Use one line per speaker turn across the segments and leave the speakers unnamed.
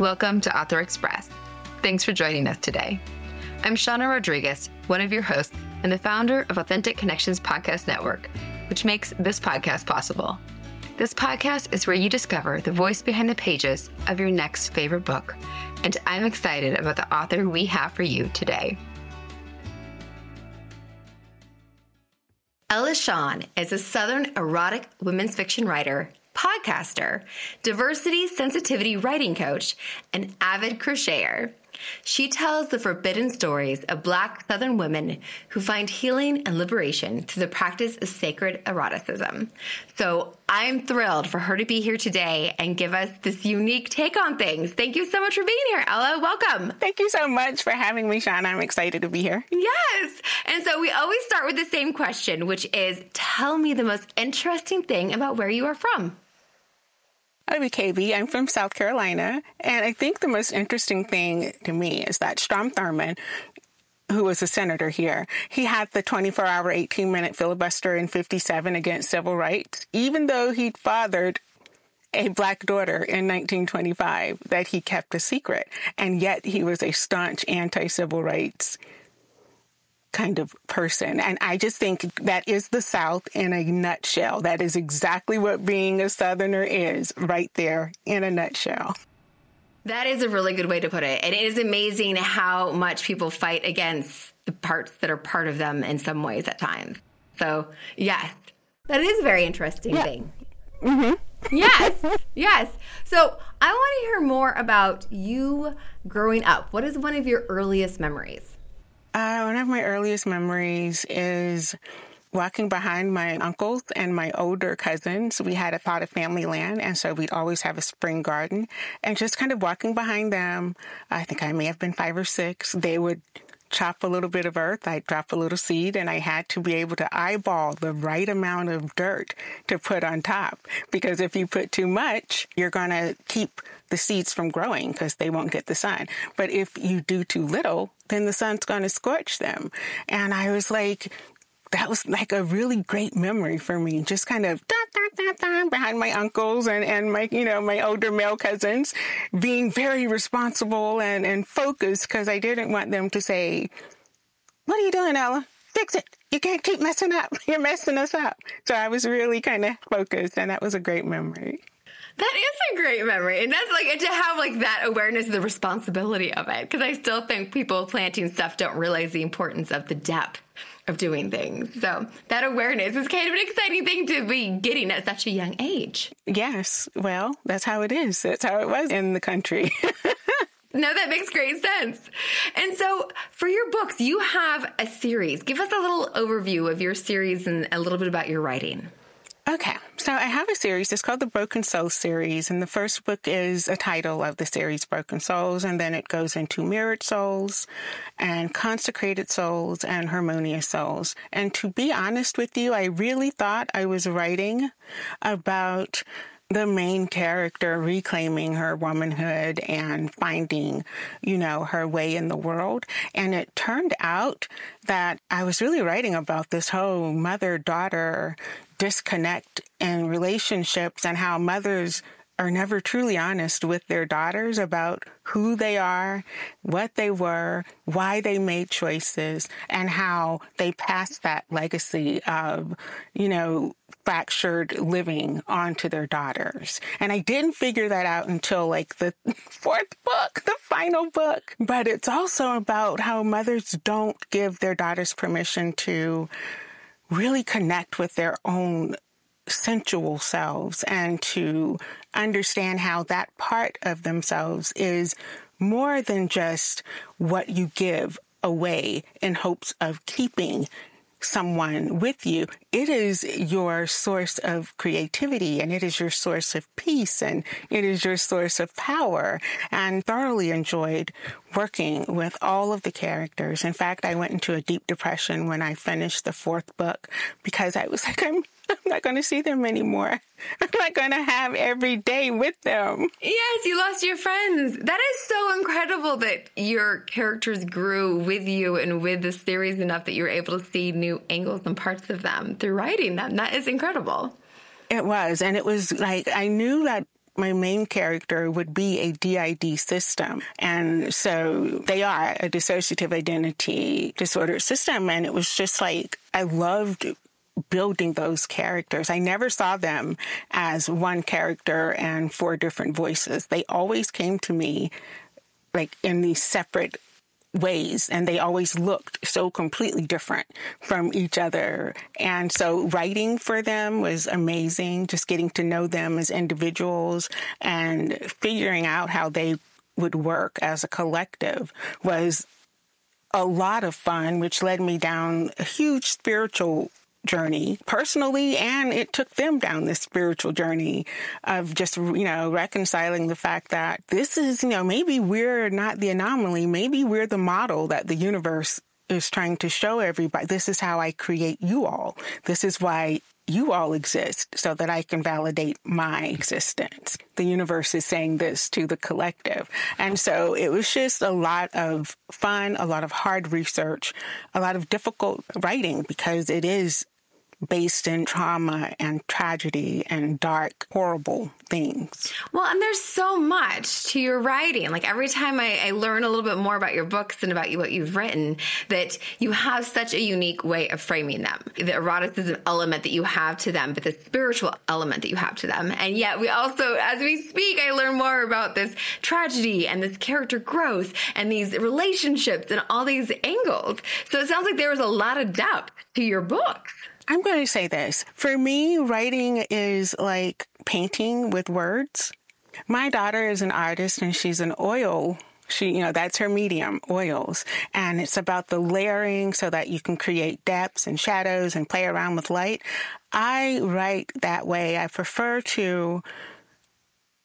Welcome to Author Express. Thanks for joining us today. I'm Shauna Rodriguez, one of your hosts and the founder of Authentic Connections Podcast Network, which makes this podcast possible. This podcast is where you discover the voice behind the pages of your next favorite book, and I'm excited about the author we have for you today. Ella Shawn is a Southern erotic women's fiction writer podcaster, diversity sensitivity writing coach, and avid crocheter. She tells the forbidden stories of Black Southern women who find healing and liberation through the practice of sacred eroticism. So I'm thrilled for her to be here today and give us this unique take on things. Thank you so much for being here, Ella. Welcome.
Thank you so much for having me, Shauna. I'm excited to be here.
Yes. And so we always start with the same question, which is tell me the most interesting thing about where you are from.
I'm KB. I'm from South Carolina. And I think the most interesting thing to me is that Strom Thurmond, who was a senator here, he had the 24 hour, 18 minute filibuster in 57 against civil rights, even though he'd fathered a black daughter in 1925 that he kept a secret. And yet he was a staunch anti civil rights kind of person. And I just think that is the South in a nutshell. That is exactly what being a Southerner is, right there in a nutshell.
That is a really good way to put it. And it is amazing how much people fight against the parts that are part of them in some ways at times. So, yes, that is a very interesting yeah. thing. Mm-hmm. yes, yes. So, I want to hear more about you growing up. What is one of your earliest memories?
Uh, one of my earliest memories is walking behind my uncles and my older cousins. We had a plot of family land, and so we'd always have a spring garden. And just kind of walking behind them, I think I may have been five or six, they would chop a little bit of earth, I'd drop a little seed, and I had to be able to eyeball the right amount of dirt to put on top. Because if you put too much, you're going to keep the seeds from growing because they won't get the sun. But if you do too little, then the sun's going to scorch them. And I was like, that was like a really great memory for me. Just kind of da, da, da, behind my uncles and, and my, you know, my older male cousins being very responsible and, and focused because I didn't want them to say, what are you doing, Ella? Fix it. You can't keep messing up. You're messing us up. So I was really kind of focused and that was a great memory.
That is a great memory. And that's like to have like that awareness of the responsibility of it. Cause I still think people planting stuff don't realize the importance of the depth of doing things. So that awareness is kind of an exciting thing to be getting at such a young age.
Yes. Well, that's how it is. That's how it was in the country.
No, that makes great sense. And so, for your books, you have a series. Give us a little overview of your series and a little bit about your writing.
Okay, so I have a series. It's called the Broken Souls series, and the first book is a title of the series, Broken Souls, and then it goes into Mirrored Souls, and Consecrated Souls, and Harmonious Souls. And to be honest with you, I really thought I was writing about the main character reclaiming her womanhood and finding, you know, her way in the world. And it turned out that I was really writing about this whole mother daughter disconnect in relationships and how mothers are never truly honest with their daughters about who they are, what they were, why they made choices, and how they pass that legacy of, you know, fractured living onto their daughters. And I didn't figure that out until like the fourth book, the final book. But it's also about how mothers don't give their daughters permission to really connect with their own sensual selves and to understand how that part of themselves is more than just what you give away in hopes of keeping someone with you, it is your source of creativity and it is your source of peace and it is your source of power. And thoroughly enjoyed working with all of the characters. In fact, I went into a deep depression when I finished the fourth book because I was like, I'm I'm not going to see them anymore. I'm not going to have every day with them.
Yes, you lost your friends. That is so incredible that your characters grew with you and with the series enough that you were able to see new angles and parts of them through writing them. That is incredible.
It was. And it was like, I knew that my main character would be a DID system. And so they are a dissociative identity disorder system. And it was just like, I loved building those characters. I never saw them as one character and four different voices. They always came to me like in these separate ways and they always looked so completely different from each other. And so writing for them was amazing, just getting to know them as individuals and figuring out how they would work as a collective was a lot of fun, which led me down a huge spiritual journey personally and it took them down this spiritual journey of just you know reconciling the fact that this is you know maybe we're not the anomaly. Maybe we're the model that the universe is trying to show everybody. This is how I create you all. This is why you all exist so that I can validate my existence. The universe is saying this to the collective. And so it was just a lot of fun, a lot of hard research, a lot of difficult writing because it is based in trauma and tragedy and dark, horrible things.
Well, and there's so much to your writing. Like every time I, I learn a little bit more about your books and about you, what you've written, that you have such a unique way of framing them. The eroticism element that you have to them, but the spiritual element that you have to them. And yet we also, as we speak, I learn more about this tragedy and this character growth and these relationships and all these angles. So it sounds like there was a lot of depth to your books.
I'm going to say this. For me, writing is like painting with words. My daughter is an artist and she's an oil she, you know, that's her medium, oils. And it's about the layering so that you can create depths and shadows and play around with light. I write that way. I prefer to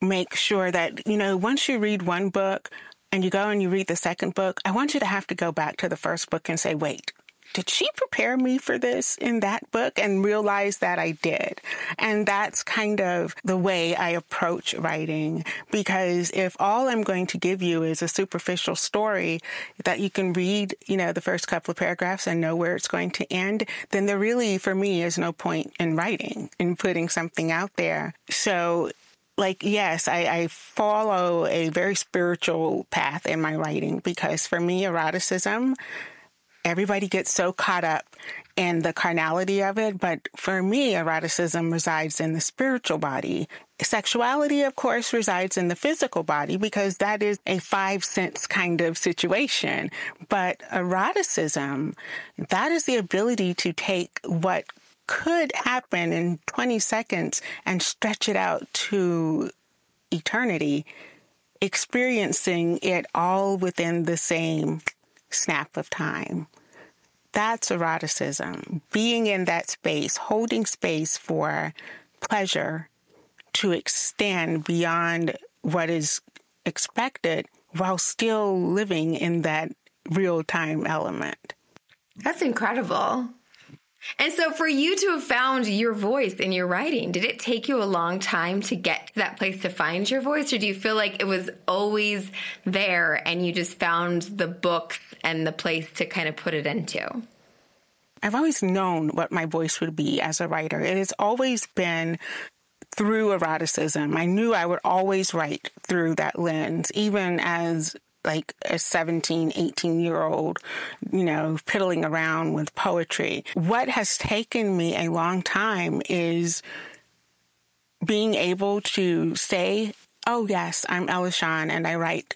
make sure that, you know, once you read one book and you go and you read the second book, I want you to have to go back to the first book and say, wait, did she prepare me for this in that book and realize that I did? And that's kind of the way I approach writing because if all I'm going to give you is a superficial story that you can read, you know, the first couple of paragraphs and know where it's going to end, then there really, for me, is no point in writing and putting something out there. So like yes I, I, follow a very spiritual path in my writing because for me eroticism everybody gets so caught up in the carnality of it. But for me, eroticism resides in the spiritual body. Sexuality, of course, resides in the physical body because that is a five sense kind of situation. But eroticism, that is the ability to take what could happen in 20 seconds and stretch it out to eternity, experiencing it all within the same snap of time. That's eroticism. Being in that space, holding space for pleasure to extend beyond what is expected while still living in that real time element.
That's incredible. And so, for you to have found your voice in your writing, did it take you a long time to get to that place to find your voice? Or do you feel like it was always there and you just found the books and the place to kind of put it into?
I've always known what my voice would be as a writer. It has always been through eroticism. I knew I would always write through that lens, even as like a 17, 18 year old, you know, piddling around with poetry. What has taken me a long time is being able to say, oh, yes, I'm Ella Shawn and I write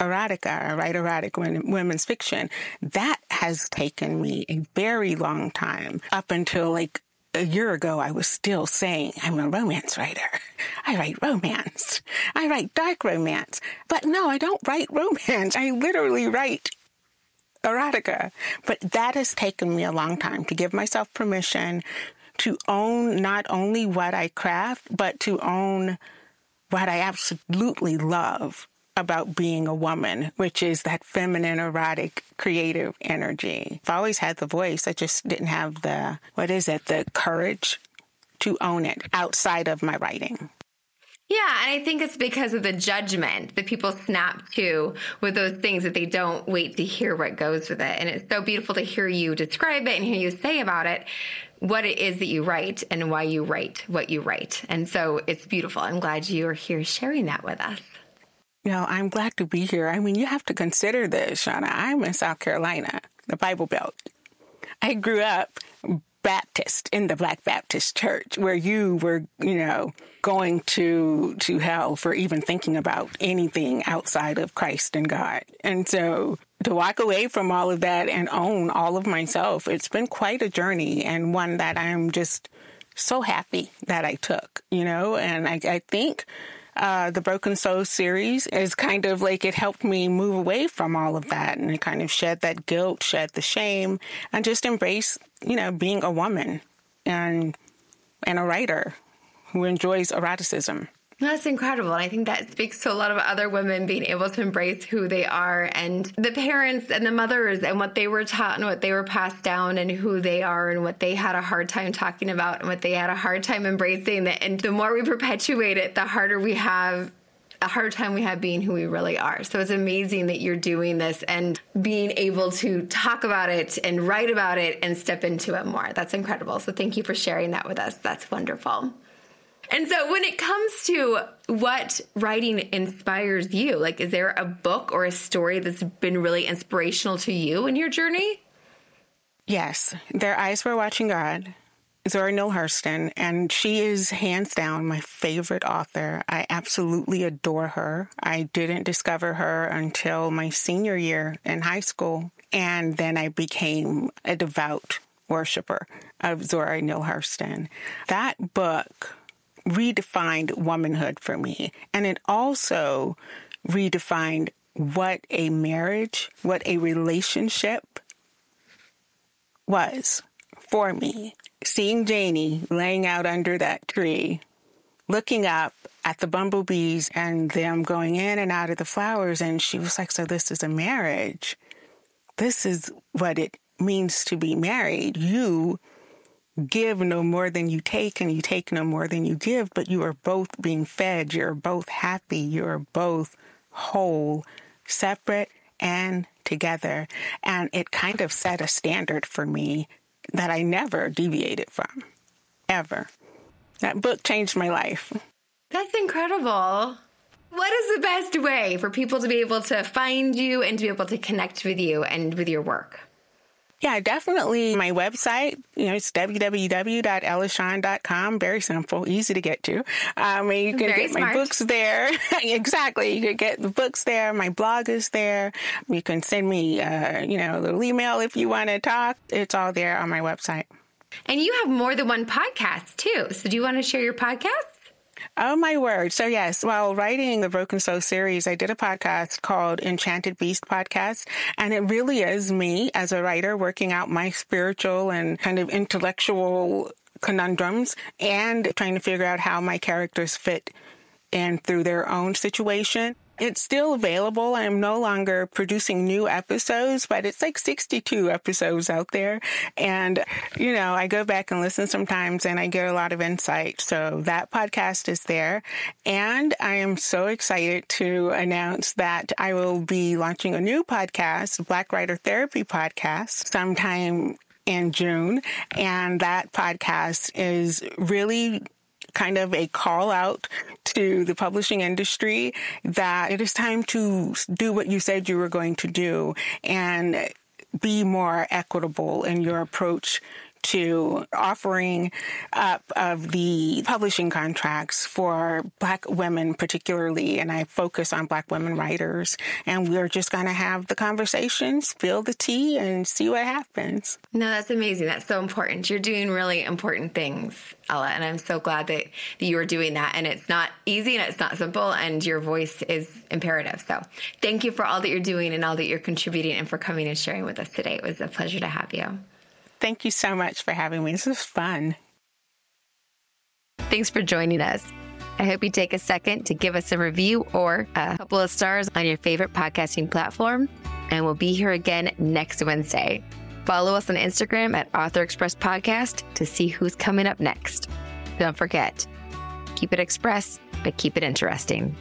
erotica, I write erotic women's fiction. That has taken me a very long time up until like a year ago, I was still saying, I'm a romance writer. I write romance. I write dark romance. But no, I don't write romance. I literally write erotica. But that has taken me a long time to give myself permission to own not only what I craft, but to own what I absolutely love about being a woman, which is that feminine, erotic, creative energy. I've always had the voice. I just didn't have the, what is it, the courage to own it outside of my writing.
Yeah, and I think it's because of the judgment that people snap to with those things that they don't wait to hear what goes with it. And it's so beautiful to hear you describe it and hear you say about it what it is that you write and why you write what you write. And so it's beautiful. I'm glad you are here sharing that with us.
No, I'm glad to be here. I mean, you have to consider this, Shauna. I'm in South Carolina, the Bible Belt. I grew up Baptist in the Black Baptist Church, where you were, you know, going to to hell for even thinking about anything outside of Christ and God. And so to walk away from all of that and own all of myself, it's been quite a journey and one that I'm just so happy that I took, you know, and I, I think uh, the Broken Soul series is kind of like it helped me move away from all of that and it kind of shed that guilt, shed the shame, and just embrace, you know, being a woman and and a writer who enjoys eroticism.
That's incredible. And I think that speaks to a lot of other women being able to embrace who they are and the parents and the mothers and what they were taught and what they were passed down and who they are and what they had a hard time talking about and what they had a hard time embracing. And the more we perpetuate it, the harder we have a hard time we have being who we really are. So it's amazing that you're doing this and being able to talk about it and write about it and step into it more. That's incredible. So thank you for sharing that with us. That's wonderful. And so when it comes to what writing inspires you, like is there a book or a story that's been really inspirational to you in your journey?
Yes. Their eyes were watching God. Zora Neale Hurston, and she is hands down my favorite author. I absolutely adore her. I didn't discover her until my senior year in high school, and then I became a devout worshiper of Zora Neale Hurston. That book redefined womanhood for me. And it also redefined what a marriage, what a relationship was for me. Seeing Janie laying out under that tree, looking up at the bumblebees and them going in and out of the flowers, and she was like, So, this is a marriage. This is what it means to be married. You give no more than you take and you take no more than you give, but you are both being fed. You're both happy. You're both whole, separate and together. And it kind of set a standard for me that I never deviated from, ever. That book changed my life.
That's incredible. What is the best way for people to be able to find you and to be able to connect with you and with your work?
Yeah, definitely. My website, you know, it's www.ellashawn.com. Very simple, easy to get to. Um, you can Very get smart. my books there. exactly. You can get the books there. My blog is there. You can send me, uh, you know, a little email if you want to talk. It's all there on my website.
And you have more than one podcast too. So do you want to share your podcast?
Oh, my word. So, yes, while writing the Broken Soul series, I did a podcast called Enchanted Beast Podcast. And it really is me as a writer working out my spiritual and kind of intellectual conundrums and trying to figure out how my characters fit in through their own situation. It's still available. I'm no longer producing new episodes, but it's like 62 episodes out there. And, you know, I go back and listen sometimes and I get a lot of insight. So that podcast is there. And I am so excited to announce that I will be launching a new podcast, Black Writer Therapy Podcast, sometime in June. And that podcast is really kind of a call out to the publishing industry that it is time to do what you said you were going to do and be more equitable in your approach to offering up of the publishing contracts for Black women, particularly, and I focus on Black women writers. And we're just going to have the conversations, spill the tea, and see what happens.
No, that's amazing. That's so important. You're doing really important things, Ella, and I'm so glad that, that you are doing that. And it's not easy and it's not simple, and your voice is imperative. So thank you for all that you're doing and all that you're contributing and for coming and sharing with us today. It was a pleasure to have you.
Thank you so much for having me. This was fun.
Thanks for joining us. I hope you take a second to give us a review or a couple of stars on your favorite podcasting platform. And we'll be here again next Wednesday. Follow us on Instagram at Author Express Podcast to see who's coming up next. Don't forget, keep it express but keep it interesting.